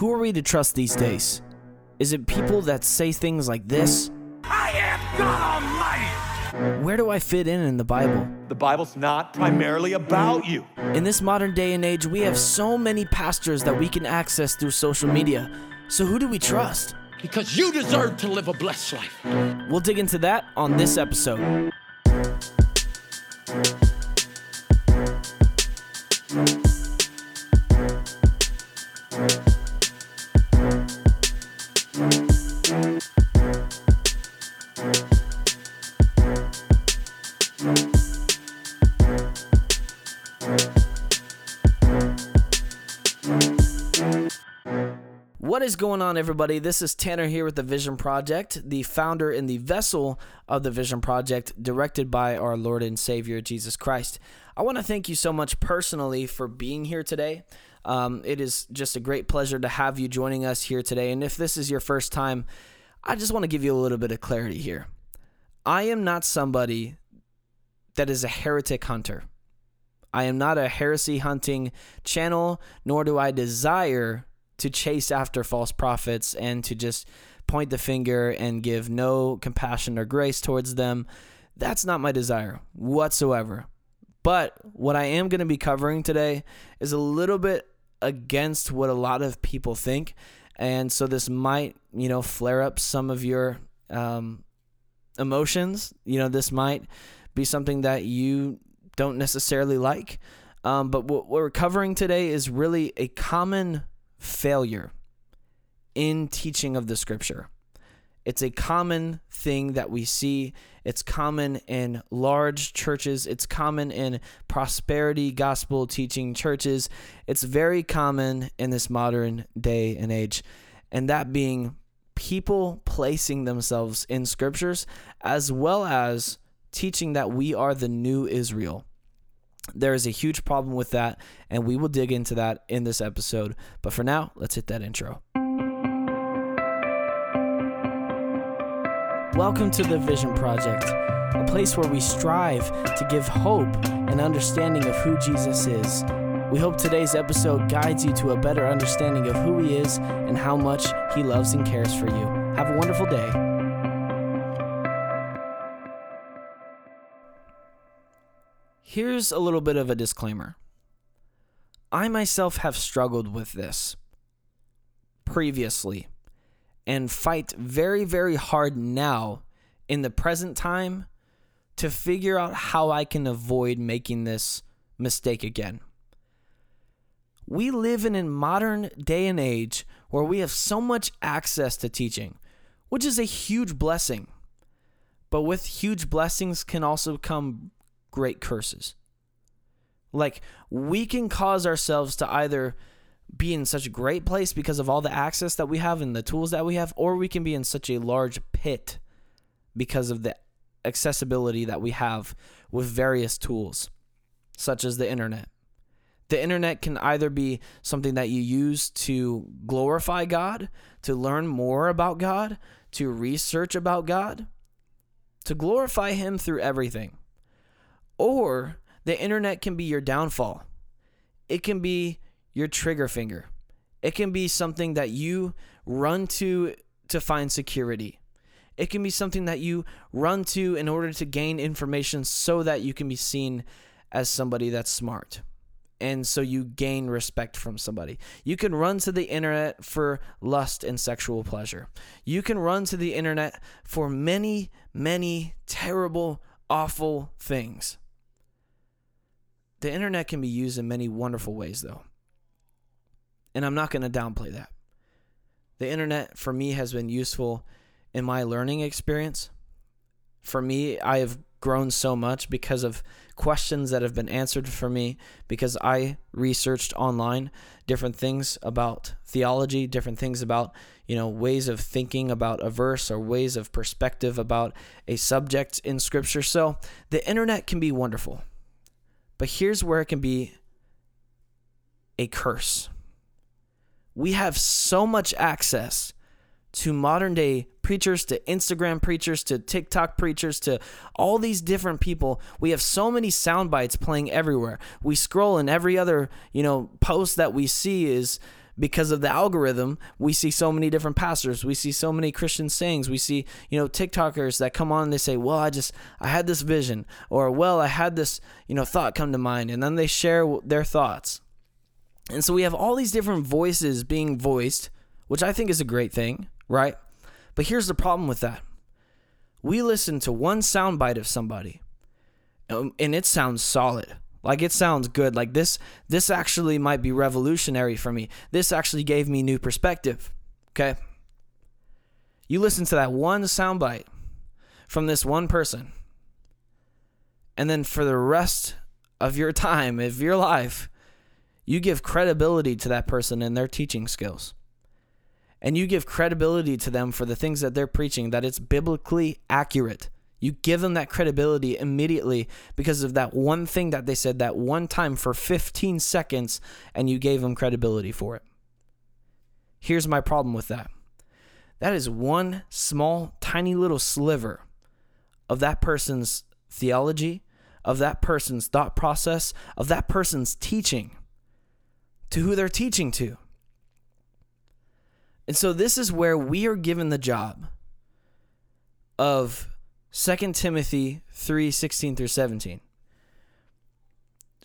Who are we to trust these days? Is it people that say things like this? I am God Almighty! Where do I fit in in the Bible? The Bible's not primarily about you. In this modern day and age, we have so many pastors that we can access through social media. So who do we trust? Because you deserve to live a blessed life. We'll dig into that on this episode. Going on, everybody? This is Tanner here with the Vision Project, the founder and the vessel of the Vision Project, directed by our Lord and Savior Jesus Christ. I want to thank you so much personally for being here today. Um, it is just a great pleasure to have you joining us here today. And if this is your first time, I just want to give you a little bit of clarity here. I am not somebody that is a heretic hunter. I am not a heresy hunting channel, nor do I desire to chase after false prophets and to just point the finger and give no compassion or grace towards them. That's not my desire whatsoever. But what I am going to be covering today is a little bit against what a lot of people think. And so this might, you know, flare up some of your um, emotions. You know, this might be something that you don't necessarily like. Um, but what we're covering today is really a common failure in teaching of the scripture. It's a common thing that we see. It's common in large churches. It's common in prosperity gospel teaching churches. It's very common in this modern day and age. And that being people placing themselves in scriptures as well as teaching that we are the new Israel. There is a huge problem with that, and we will dig into that in this episode. But for now, let's hit that intro. Welcome to the Vision Project, a place where we strive to give hope and understanding of who Jesus is. We hope today's episode guides you to a better understanding of who He is and how much He loves and cares for you. Have a wonderful day. Here's a little bit of a disclaimer. I myself have struggled with this previously and fight very, very hard now in the present time to figure out how I can avoid making this mistake again. We live in a modern day and age where we have so much access to teaching, which is a huge blessing. But with huge blessings can also come great curses. Like, we can cause ourselves to either be in such a great place because of all the access that we have and the tools that we have, or we can be in such a large pit because of the accessibility that we have with various tools, such as the internet. The internet can either be something that you use to glorify God, to learn more about God, to research about God, to glorify Him through everything. Or the internet can be your downfall. It can be your trigger finger. It can be something that you run to to find security. It can be something that you run to in order to gain information so that you can be seen as somebody that's smart. And so you gain respect from somebody. You can run to the internet for lust and sexual pleasure. You can run to the internet for many, many terrible, awful things. The internet can be used in many wonderful ways, though. And I'm not going to downplay that. The internet, for me, has been useful in my learning experience. For me, I have grown so much because of questions that have been answered for me because I researched online different things about theology, different things about, you know, ways of thinking about a verse or ways of perspective about a subject in scripture. So, the internet can be wonderful. But here's where it can be a curse. We have so much access to modern day preachers, to Instagram preachers, to TikTok preachers, to all these different people. We have so many sound bites playing everywhere. We scroll and every other, you know, post that we see is because of the algorithm, we see so many different pastors. We see so many Christian sayings. We see, you know, TikTokers that come on and they say, "Well, I just I had this vision," or "Well, I had this, you know, thought come to mind," and then they share their thoughts. And so we have all these different voices being voiced, which I think is a great thing, right? But here's the problem with that. We listen to one soundbite of somebody, um, and it sounds solid like it sounds good. Like this this actually might be revolutionary for me. This actually gave me new perspective. Okay? You listen to that one soundbite from this one person. And then for the rest of your time, of your life, you give credibility to that person and their teaching skills. And you give credibility to them for the things that they're preaching, that it's biblically accurate. You give them that credibility immediately because of that one thing that they said that one time for 15 seconds, and you gave them credibility for it. Here's my problem with that that is one small, tiny little sliver of that person's theology, of that person's thought process, of that person's teaching to who they're teaching to. And so, this is where we are given the job of 2 Timothy 3 16 through 17.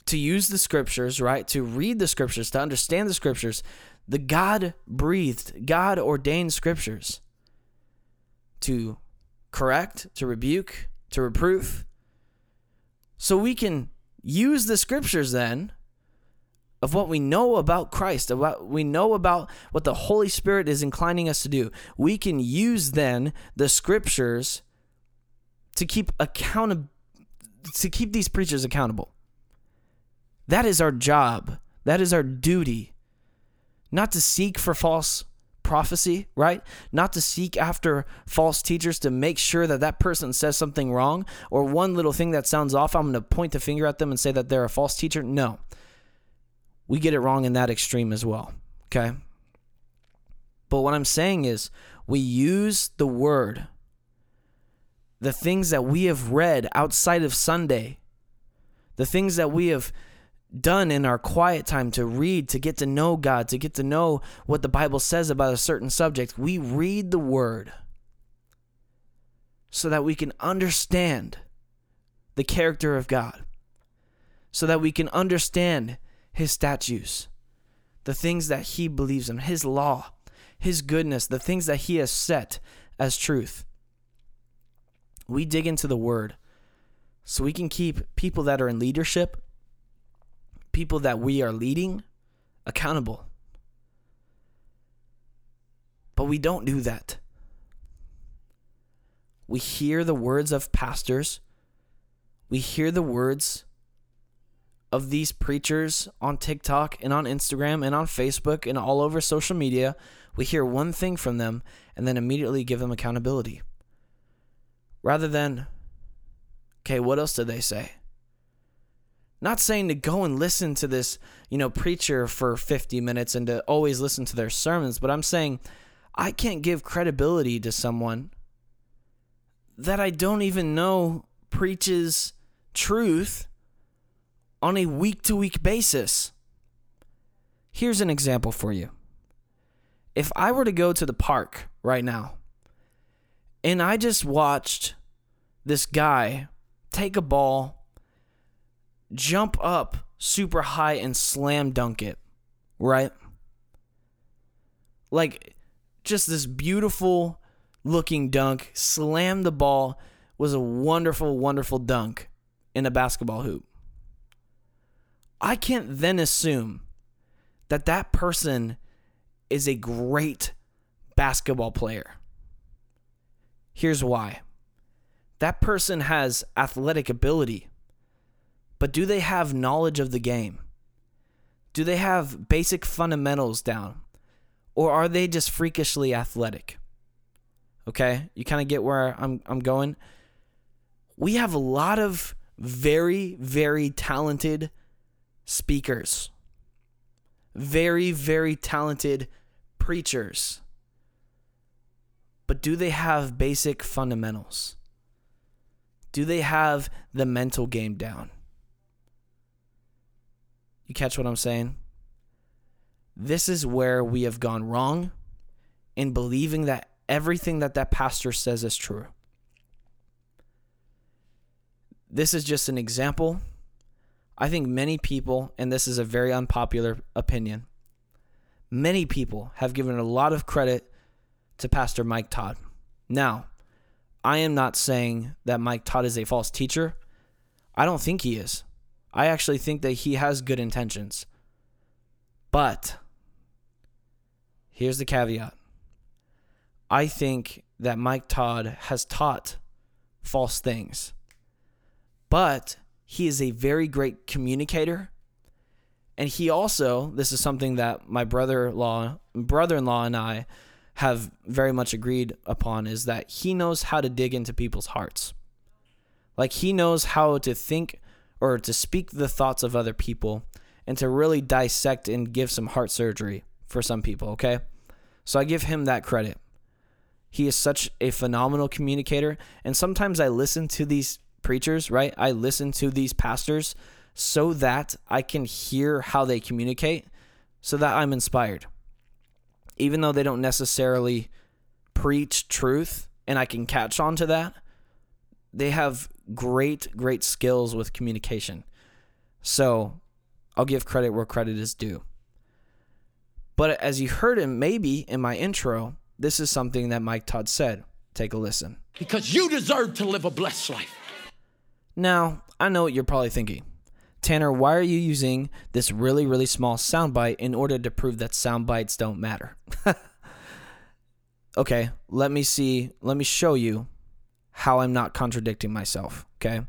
To use the scriptures, right? To read the scriptures, to understand the scriptures, the God breathed, God ordained scriptures to correct, to rebuke, to reproof. So we can use the scriptures then of what we know about Christ, of what we know about what the Holy Spirit is inclining us to do. We can use then the scriptures to keep accountable to keep these preachers accountable. That is our job. That is our duty. Not to seek for false prophecy, right? Not to seek after false teachers to make sure that that person says something wrong or one little thing that sounds off, I'm going to point the finger at them and say that they're a false teacher. No. We get it wrong in that extreme as well, okay? But what I'm saying is we use the word the things that we have read outside of Sunday, the things that we have done in our quiet time to read, to get to know God, to get to know what the Bible says about a certain subject, we read the Word so that we can understand the character of God, so that we can understand His statutes, the things that He believes in, His law, His goodness, the things that He has set as truth we dig into the word so we can keep people that are in leadership, people that we are leading, accountable. But we don't do that. We hear the words of pastors, we hear the words of these preachers on TikTok and on Instagram and on Facebook and all over social media. We hear one thing from them and then immediately give them accountability rather than, okay, what else did they say? Not saying to go and listen to this, you know, preacher for 50 minutes and to always listen to their sermons, but I'm saying I can't give credibility to someone that I don't even know preaches truth on a week to week basis. Here's an example for you. If I were to go to the park right now and I just watched this guy take a ball, jump up super high, and slam dunk it, right? Like, just this beautiful looking dunk, slam the ball, was a wonderful, wonderful dunk in a basketball hoop. I can't then assume that that person is a great basketball player. Here's why that person has athletic ability, but do they have knowledge of the game? Do they have basic fundamentals down? Or are they just freakishly athletic? Okay? You kind of get where I'm, I'm going. We have a lot of very, very talented speakers, very, very talented preachers but do they have basic fundamentals? Do they have the mental game down? You catch what I'm saying? this is where we have gone wrong in believing that everything that that pastor says is true. This is just an example. I think many people, and this is a very unpopular opinion, many people have given a lot of credit to Pastor Mike Todd. Now, I am not saying that Mike Todd is a false teacher. I don't think he is. I actually think that he has good intentions. But here's the caveat I think that Mike Todd has taught false things, but he is a very great communicator. And he also, this is something that my brother-in-law, brother-in-law and I have very much agreed upon is that he knows how to dig into people's hearts. Like he knows how to think or to speak the thoughts of other people and to really dissect and give some heart surgery for some people, okay? So I give him that credit. He is such a phenomenal communicator. And sometimes I listen to these preachers, right? I listen to these pastors so that I can hear how they communicate, so that I'm inspired. Even though they don't necessarily preach truth and I can catch on to that, they have great, great skills with communication. So I'll give credit where credit is due. But as you heard him maybe in my intro, this is something that Mike Todd said. Take a listen. Because you deserve to live a blessed life. Now, I know what you're probably thinking. Tanner, why are you using this really, really small soundbite in order to prove that soundbites don't matter? okay, let me see, let me show you how I'm not contradicting myself, okay?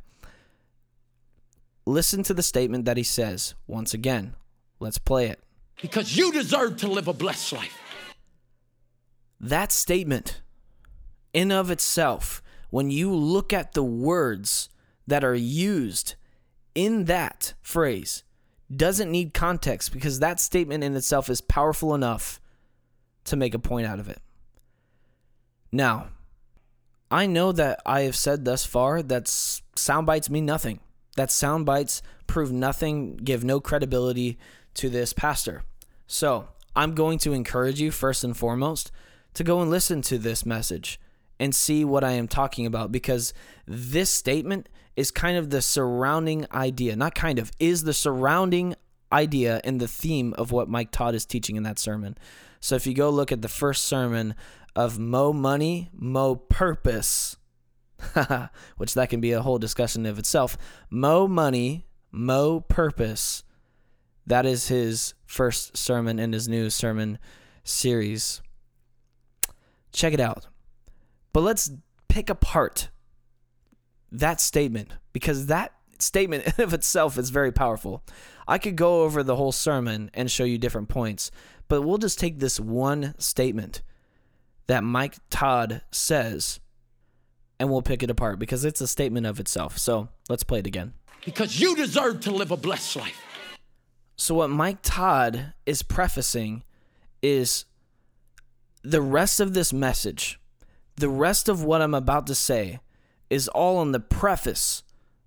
Listen to the statement that he says once again. Let's play it. Because you deserve to live a blessed life. That statement, in of itself, when you look at the words that are used in that phrase, doesn't need context because that statement in itself is powerful enough to make a point out of it. Now, I know that I have said thus far that sound bites mean nothing. That sound bites prove nothing, give no credibility to this pastor. So, I'm going to encourage you, first and foremost, to go and listen to this message and see what I am talking about because this statement is kind of the surrounding idea, not kind of, is the surrounding idea and the theme of what Mike Todd is teaching in that sermon. So if you go look at the first sermon of Mo Money, Mo Purpose, which that can be a whole discussion of itself. Mo Money, Mo Purpose. That is his first sermon in his new sermon series. Check it out. But let's pick apart that statement because that statement in of itself is very powerful. I could go over the whole sermon and show you different points, but we'll just take this one statement that Mike Todd says and we'll pick it apart because it's a statement of itself. So let's play it again. Because you deserve to live a blessed life. So, what Mike Todd is prefacing is the rest of this message, the rest of what I'm about to say, is all in the preface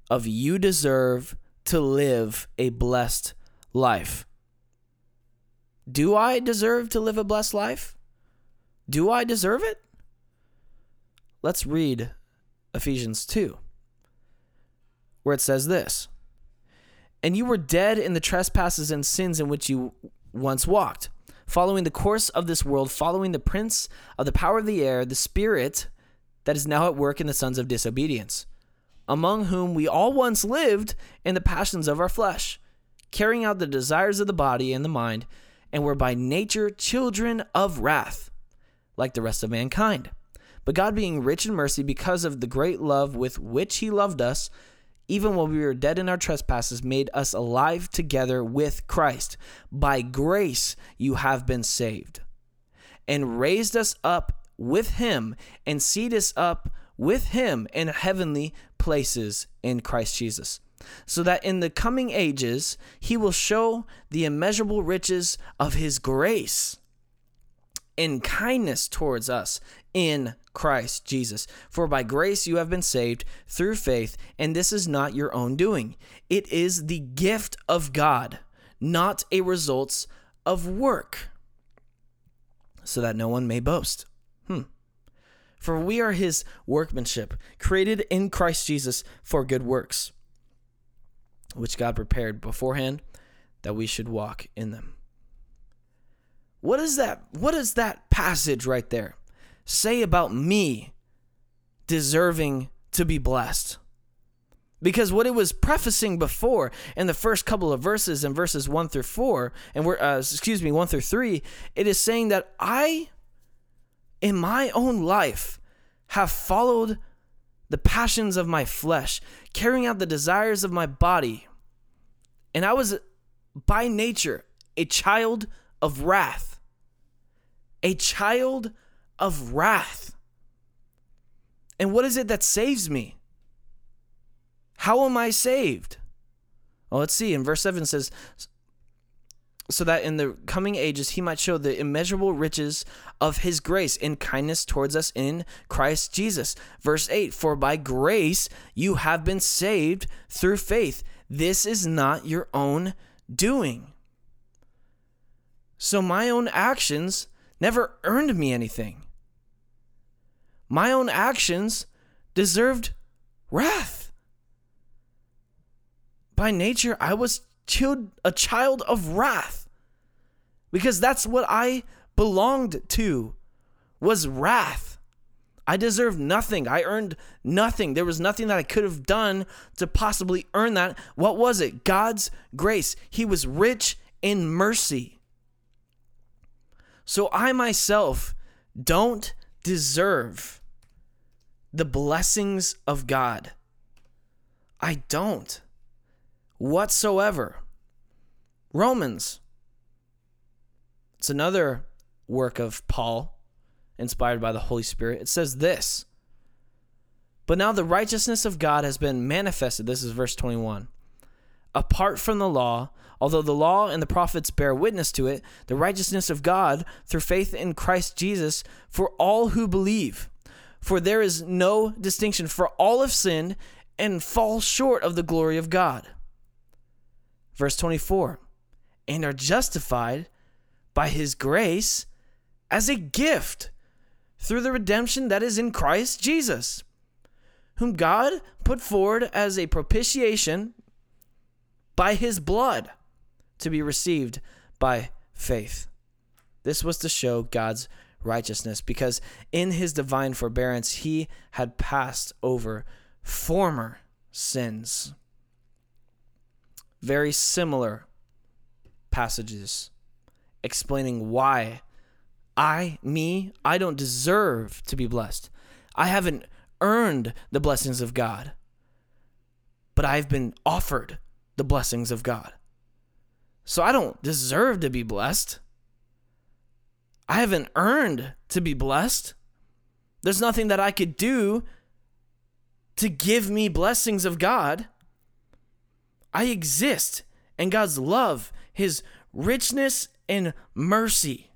of you deserve to live a blessed life. Do I deserve to live a blessed life? Do I deserve it? Let's read Ephesians 2, where it says this And you were dead in the trespasses and sins in which you once walked, following the course of this world, following the prince of the power of the air, the spirit that is now at work in the sons of disobedience, among whom we all once lived in the passions of our flesh, carrying out the desires of the body and the mind, and were by nature children of wrath, like the rest of mankind. But God, being rich in mercy because of the great love with which He loved us, even when we were dead in our trespasses, made us alive together with Christ. By grace you have been saved, and raised us up with Him, and seat us up with Him in heavenly places in Christ Jesus. So that in the coming ages he will show the immeasurable riches of his grace in kindness towards us in Christ Jesus. For by grace you have been saved through faith, and this is not your own doing. It is the gift of God, not a results of work, so that no one may boast. For we are his workmanship, created in Christ Jesus for good works, which God prepared beforehand that we should walk in them. What is that? What does that passage right there say about me deserving to be blessed? Because what it was prefacing before in the first couple of verses in verses 1 through 4 and we're uh, excuse me 1 through 3 it is saying that I in my own life have followed the passions of my flesh carrying out the desires of my body and I was by nature a child of wrath a child of wrath and what is it that saves me how am I saved? Well, let's see. In verse 7 says, so that in the coming ages he might show the immeasurable riches of his grace in kindness towards us in Christ Jesus. Verse 8 For by grace you have been saved through faith. This is not your own doing. So my own actions never earned me anything. My own actions deserved wrath by nature, I was a child of wrath because that's what I belonged to was wrath. I deserved nothing. I earned nothing. There was nothing that I could have done to possibly earn that. What was it? God's grace. He was rich in mercy. So I myself don't deserve the blessings of God. I don't whatsoever. Romans. It's another work of Paul, inspired by the Holy Spirit. It says this But now the righteousness of God has been manifested. This is verse 21. Apart from the law, although the law and the prophets bear witness to it, the righteousness of God through faith in Christ Jesus for all who believe. For there is no distinction, for all have sinned and fall short of the glory of God. Verse 24, and are justified by his grace as a gift through the redemption that is in Christ Jesus, whom God put forward as a propitiation by his blood to be received by faith. This was to show God's righteousness because in his divine forbearance he had passed over former sins very similar passages explaining why I, me, I don't deserve to be blessed. I haven't earned the blessings of God, but I've been offered the blessings of God. So I don't deserve to be blessed. I haven't earned to be blessed. There's nothing that I could do to give me blessings of God. I exist, and God's love, His richness and mercy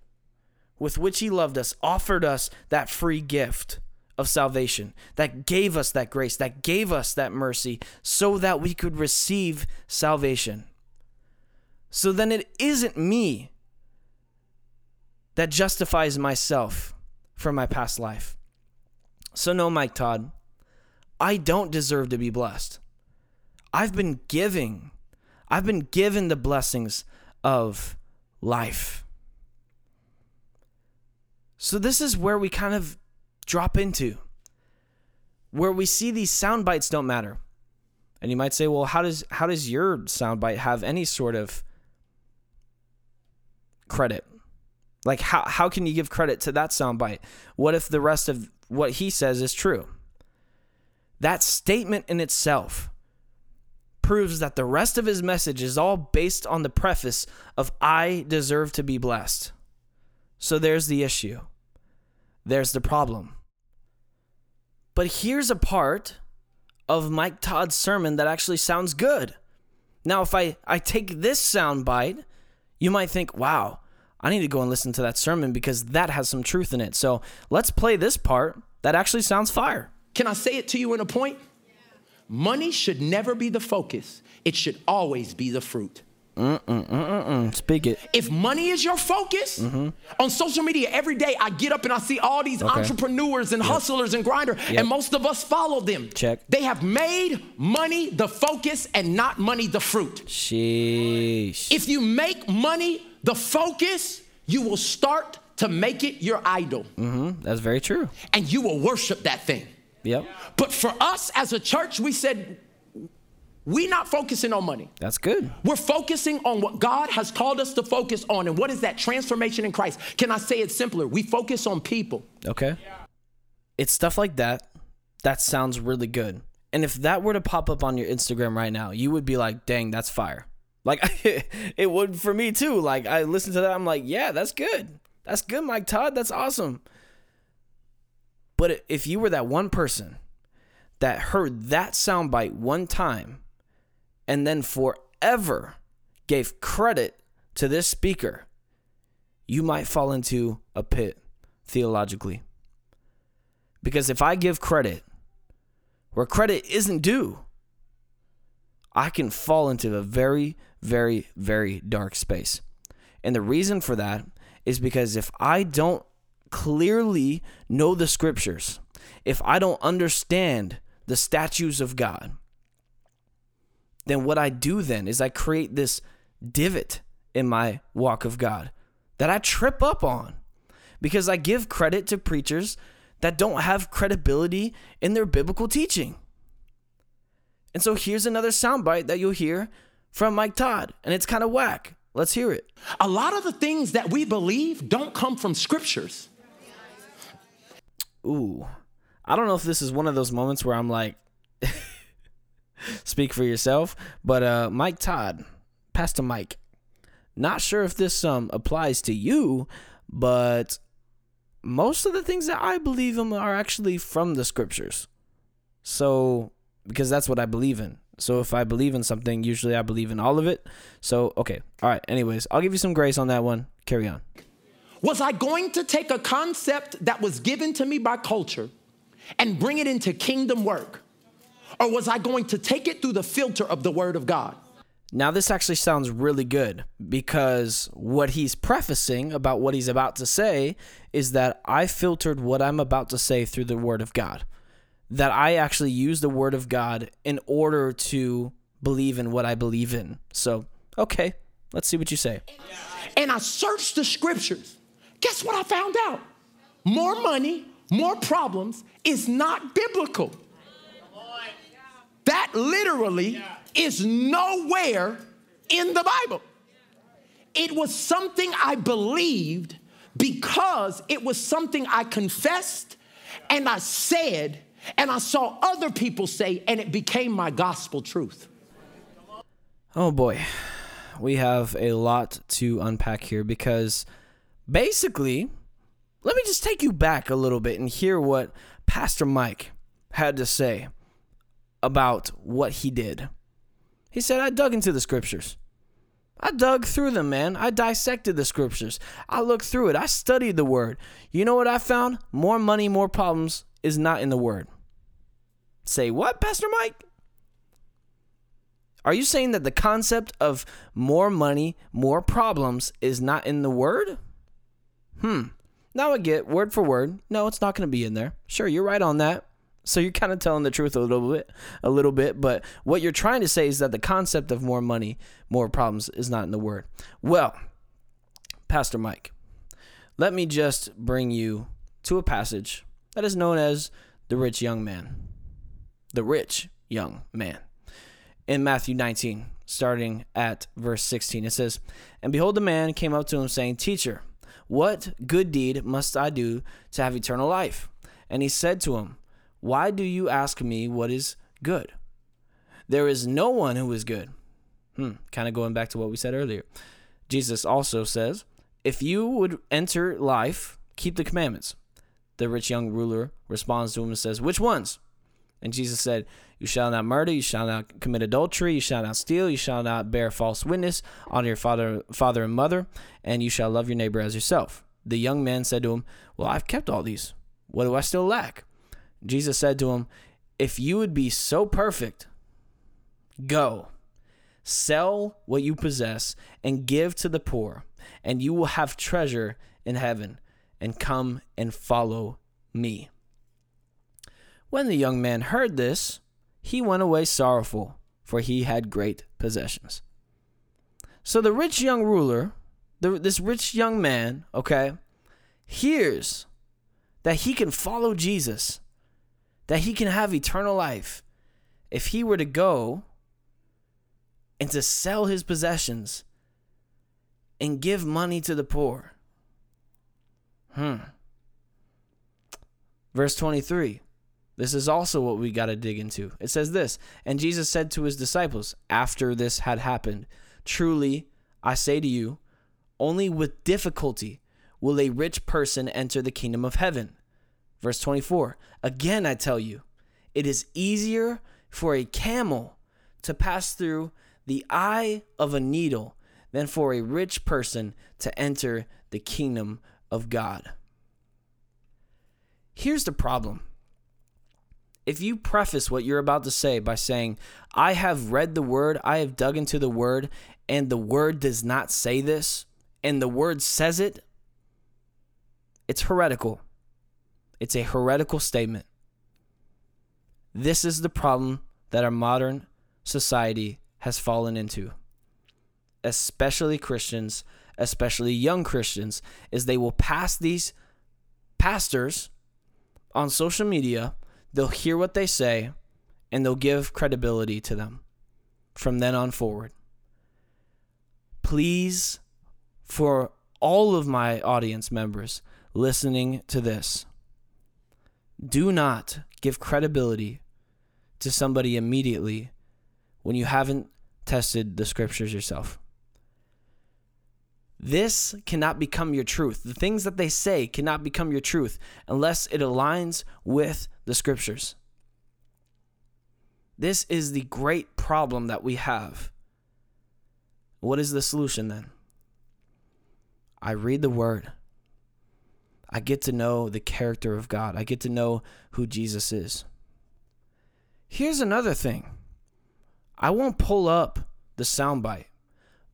with which He loved us, offered us that free gift of salvation, that gave us that grace, that gave us that mercy, so that we could receive salvation. So then it isn't me that justifies myself from my past life. So, no, Mike Todd, I don't deserve to be blessed. I've been giving. I've been given the blessings of life. So this is where we kind of drop into where we see these sound bites don't matter. And you might say, well, how does how does your soundbite have any sort of credit? Like how how can you give credit to that soundbite? What if the rest of what he says is true? That statement in itself proves that the rest of his message is all based on the preface of I deserve to be blessed. So there's the issue. There's the problem. But here's a part of Mike Todd's sermon that actually sounds good. Now, if I, I take this sound bite, you might think, wow, I need to go and listen to that sermon because that has some truth in it. So let's play this part that actually sounds fire. Can I say it to you in a point? Money should never be the focus, it should always be the fruit. Mm, speak it. If money is your focus Mm-hmm. on social media, every day I get up and I see all these entrepreneurs and hustlers and grinders, and most of us follow them. Check. They have made money the focus and not money the fruit. Sheesh. If you make money the focus, you will start to make it your idol Mm-hmm. That's very true. and you will worship that thing. Yep. But for us as a church, we said, we're not focusing on money. That's good. We're focusing on what God has called us to focus on. And what is that transformation in Christ? Can I say it simpler? We focus on people. Okay. It's stuff like that that sounds really good. And if that were to pop up on your Instagram right now, you would be like, dang, that's fire. Like, it would for me too. Like, I listen to that, I'm like, yeah, that's good. That's good, Mike Todd. That's awesome. But if you were that one person that heard that soundbite one time and then forever gave credit to this speaker, you might fall into a pit theologically. Because if I give credit where credit isn't due, I can fall into a very, very, very dark space. And the reason for that is because if I don't clearly know the scriptures, if I don't understand the statutes of God, then what I do then is I create this divot in my walk of God that I trip up on because I give credit to preachers that don't have credibility in their biblical teaching. And so here's another soundbite that you'll hear from Mike Todd, and it's kind of whack. Let's hear it. A lot of the things that we believe don't come from scriptures. Ooh, I don't know if this is one of those moments where I'm like, speak for yourself, but uh, Mike Todd, Pastor Mike, not sure if this um applies to you, but most of the things that I believe in are actually from the scriptures. So, because that's what I believe in. So, if I believe in something, usually I believe in all of it. So, okay. All right. Anyways, I'll give you some grace on that one. Carry on. Was I going to take a concept that was given to me by culture and bring it into kingdom work? Or was I going to take it through the filter of the word of God? Now, this actually sounds really good because what he's prefacing about what he's about to say is that I filtered what I'm about to say through the Word of God. That I actually use the Word of God in order to believe in what I believe in. So, okay, let's see what you say. and I searched the scriptures. Guess what I found out? More money, more problems is not biblical. That literally is nowhere in the Bible. It was something I believed because it was something I confessed and I said and I saw other people say, and it became my gospel truth. Oh boy, we have a lot to unpack here because basically, let me just take you back a little bit and hear what Pastor Mike had to say about what he did. He said, I dug into the scriptures. I dug through them, man. I dissected the scriptures. I looked through it. I studied the word. You know what I found? More money, more problems is not in the word. Say what, Pastor Mike? Are you saying that the concept of more money, more problems is not in the word? Hmm. Now I get word for word. No, it's not going to be in there. Sure, you're right on that. So you're kind of telling the truth a little bit, a little bit, but what you're trying to say is that the concept of more money, more problems is not in the word. Well, Pastor Mike, let me just bring you to a passage that is known as the rich young man. The rich young man in Matthew 19, starting at verse 16. It says, And behold, the man came up to him, saying, Teacher, what good deed must I do to have eternal life? And he said to him, Why do you ask me what is good? There is no one who is good. Hmm, kind of going back to what we said earlier. Jesus also says, If you would enter life, keep the commandments. The rich young ruler responds to him and says, Which ones? And Jesus said, You shall not murder, you shall not commit adultery, you shall not steal, you shall not bear false witness on your father, father and mother, and you shall love your neighbor as yourself. The young man said to him, Well, I've kept all these. What do I still lack? Jesus said to him, If you would be so perfect, go, Sell what you possess and give to the poor, and you will have treasure in heaven. And come and follow me. When the young man heard this, he went away sorrowful, for he had great possessions. So the rich young ruler, the, this rich young man, okay, hears that he can follow Jesus, that he can have eternal life if he were to go and to sell his possessions and give money to the poor. Hmm. Verse 23. This is also what we got to dig into. It says this And Jesus said to his disciples, after this had happened, Truly, I say to you, only with difficulty will a rich person enter the kingdom of heaven. Verse 24 Again, I tell you, it is easier for a camel to pass through the eye of a needle than for a rich person to enter the kingdom of God. Here's the problem. If you preface what you're about to say by saying, I have read the word, I have dug into the word, and the word does not say this, and the word says it, it's heretical. It's a heretical statement. This is the problem that our modern society has fallen into, especially Christians, especially young Christians, is they will pass these pastors on social media, they'll hear what they say, and they'll give credibility to them from then on forward. Please, for all of my audience members listening to this, do not give credibility to somebody immediately when you haven't tested the scriptures yourself. This cannot become your truth. The things that they say cannot become your truth unless it aligns with the scriptures. This is the great problem that we have. What is the solution then? I read the word. I get to know the character of God. I get to know who Jesus is. Here's another thing I won't pull up the soundbite,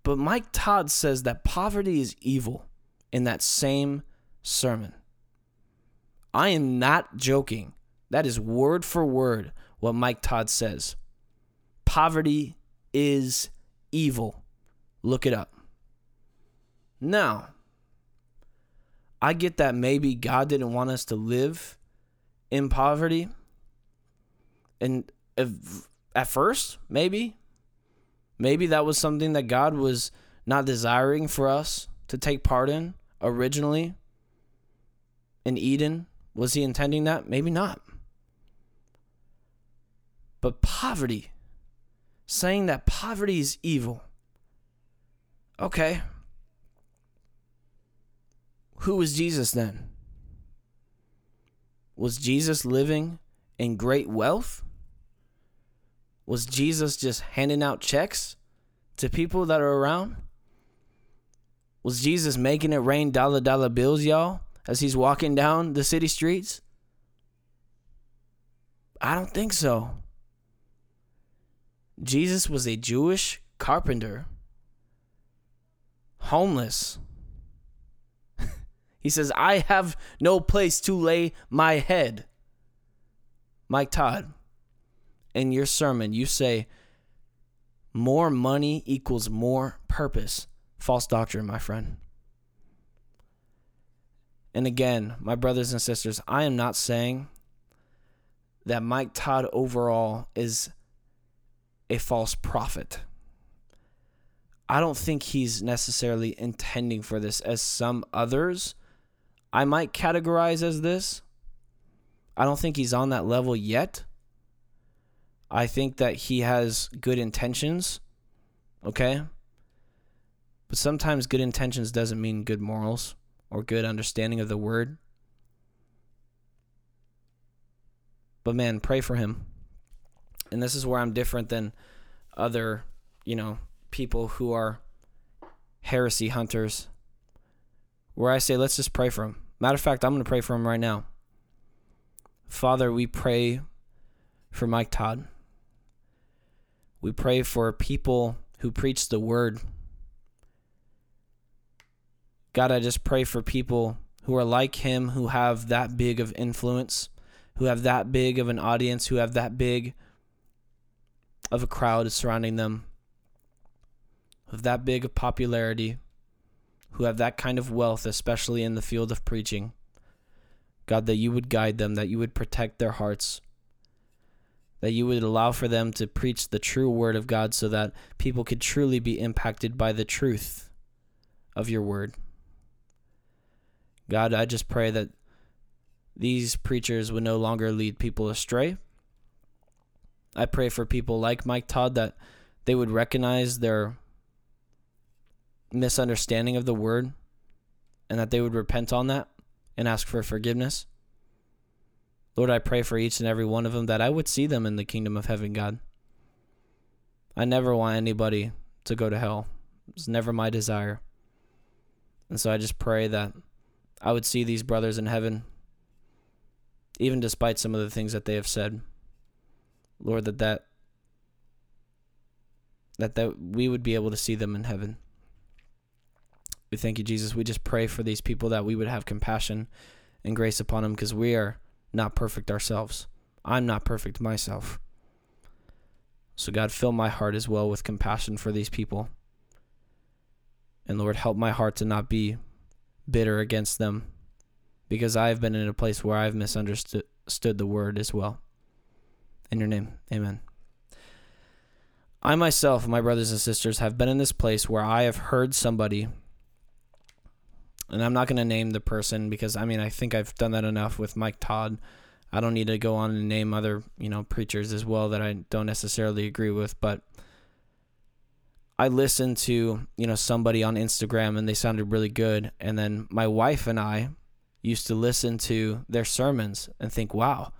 but Mike Todd says that poverty is evil in that same sermon. I am not joking. That is word for word what Mike Todd says. Poverty is evil. Look it up. Now, I get that maybe God didn't want us to live in poverty. And if, at first, maybe. Maybe that was something that God was not desiring for us to take part in originally in Eden. Was he intending that? Maybe not. But poverty, saying that poverty is evil. Okay. Who was Jesus then? Was Jesus living in great wealth? Was Jesus just handing out checks to people that are around? Was Jesus making it rain dollar dollar bills, y'all, as he's walking down the city streets? I don't think so. Jesus was a Jewish carpenter, homeless. he says, I have no place to lay my head. Mike Todd in your sermon, you say more money equals more purpose. False doctrine, my friend. And again, my brothers and sisters, I am not saying that Mike Todd overall is a false prophet. I don't think he's necessarily intending for this as some others I might categorize as this. I don't think he's on that level yet. I think that he has good intentions. Okay? But sometimes good intentions doesn't mean good morals or good understanding of the word. But man, pray for him. And this is where I'm different than other, you know, people who are heresy hunters. Where I say, let's just pray for him. Matter of fact, I'm going to pray for him right now. Father, we pray for Mike Todd. We pray for people who preach the word. God, I just pray for people who are like him, who have that big of influence, who have that big of an audience, who have that big of a crowd surrounding them, of that big of popularity, who have that kind of wealth, especially in the field of preaching. God, that you would guide them, that you would protect their hearts, that you would allow for them to preach the true word of God so that people could truly be impacted by the truth of your word. God, I just pray that these preachers would no longer lead people astray. I pray for people like Mike Todd that they would recognize their misunderstanding of the word and that they would repent on that and ask for forgiveness. Lord, I pray for each and every one of them that I would see them in the kingdom of heaven, God. I never want anybody to go to hell. It's never my desire. And so I just pray that I would see these brothers in heaven, even despite some of the things that they have said. Lord, that that that that we would be able to see them in heaven. We thank you, Jesus. We just pray for these people that we would have compassion and grace upon them because we are not perfect ourselves. I'm not perfect myself. So, God, fill my heart as well with compassion for these people. And Lord, help my heart to not be bitter against them because I've been in a place where I've misunderstood the word as well. In your name, amen. I myself, my brothers and sisters, have been in this place where I have heard somebody, and I'm not going to name the person because I mean, I think I've done that enough with Mike Todd. I don't need to go on and name other, you know, preachers as well that I don't necessarily agree with, but I listened to, you know, somebody on Instagram and they sounded really good. And then my wife and I used to listen to their sermons and think, wow,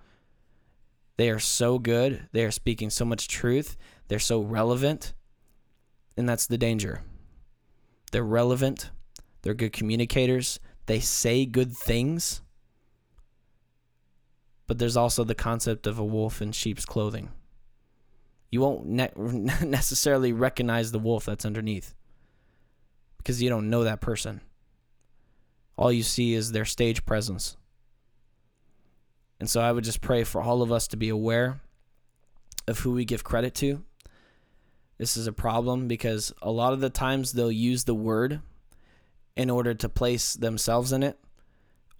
they are so good. They are speaking so much truth. They're so relevant. And that's the danger. They're relevant. They're good communicators. They say good things. But there's also the concept of a wolf in sheep's clothing you won't ne- necessarily recognize the wolf that's underneath because you don't know that person. All you see is their stage presence. And so I would just pray for all of us to be aware of who we give credit to. This is a problem because a lot of the times they'll use the word in order to place themselves in it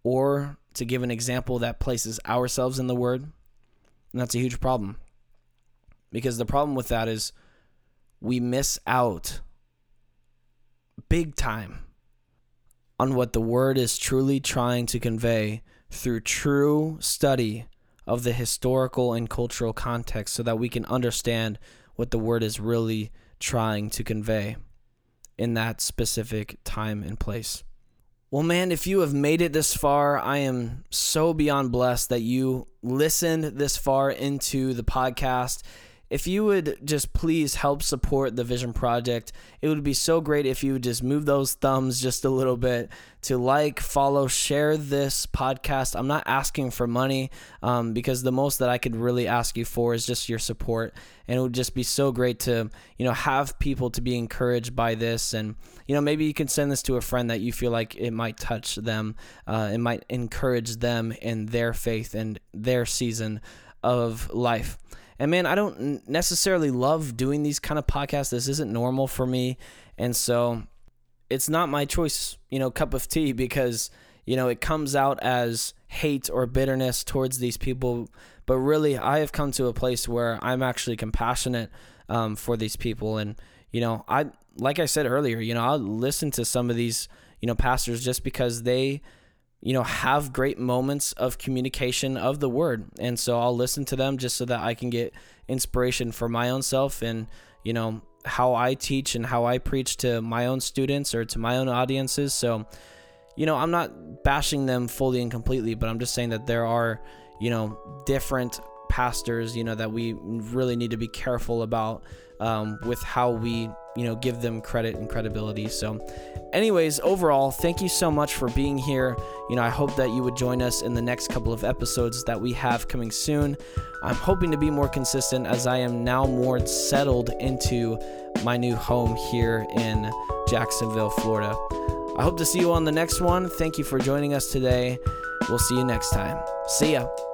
or to give an example that places ourselves in the word. And that's a huge problem. Because the problem with that is we miss out big time on what the word is truly trying to convey through true study of the historical and cultural context so that we can understand what the word is really trying to convey in that specific time and place. Well, man, if you have made it this far, I am so beyond blessed that you listened this far into the podcast if you would just please help support the Vision Project, it would be so great if you would just move those thumbs just a little bit to like, follow, share this podcast. I'm not asking for money um, because the most that I could really ask you for is just your support. And it would just be so great to, you know, have people to be encouraged by this. And, you know, maybe you can send this to a friend that you feel like it might touch them, uh, it might encourage them in their faith and their season of life. And man, I don't necessarily love doing these kind of podcasts. This isn't normal for me. And so it's not my choice, you know, cup of tea because, you know, it comes out as hate or bitterness towards these people. But really, I have come to a place where I'm actually compassionate um, for these people. And, you know, I, like I said earlier, you know, I'll listen to some of these, you know, pastors just because they, you know, have great moments of communication of the word. And so I'll listen to them just so that I can get inspiration for my own self and, you know, how I teach and how I preach to my own students or to my own audiences. So, you know, I'm not bashing them fully and completely, but I'm just saying that there are, you know, different pastors, you know, that we really need to be careful about um, with how we, you know, give them credit and credibility. So, anyways, overall, thank you so much for being here. You know, I hope that you would join us in the next couple of episodes that we have coming soon. I'm hoping to be more consistent as I am now more settled into my new home here in Jacksonville, Florida. I hope to see you on the next one. Thank you for joining us today. We'll see you next time. See ya.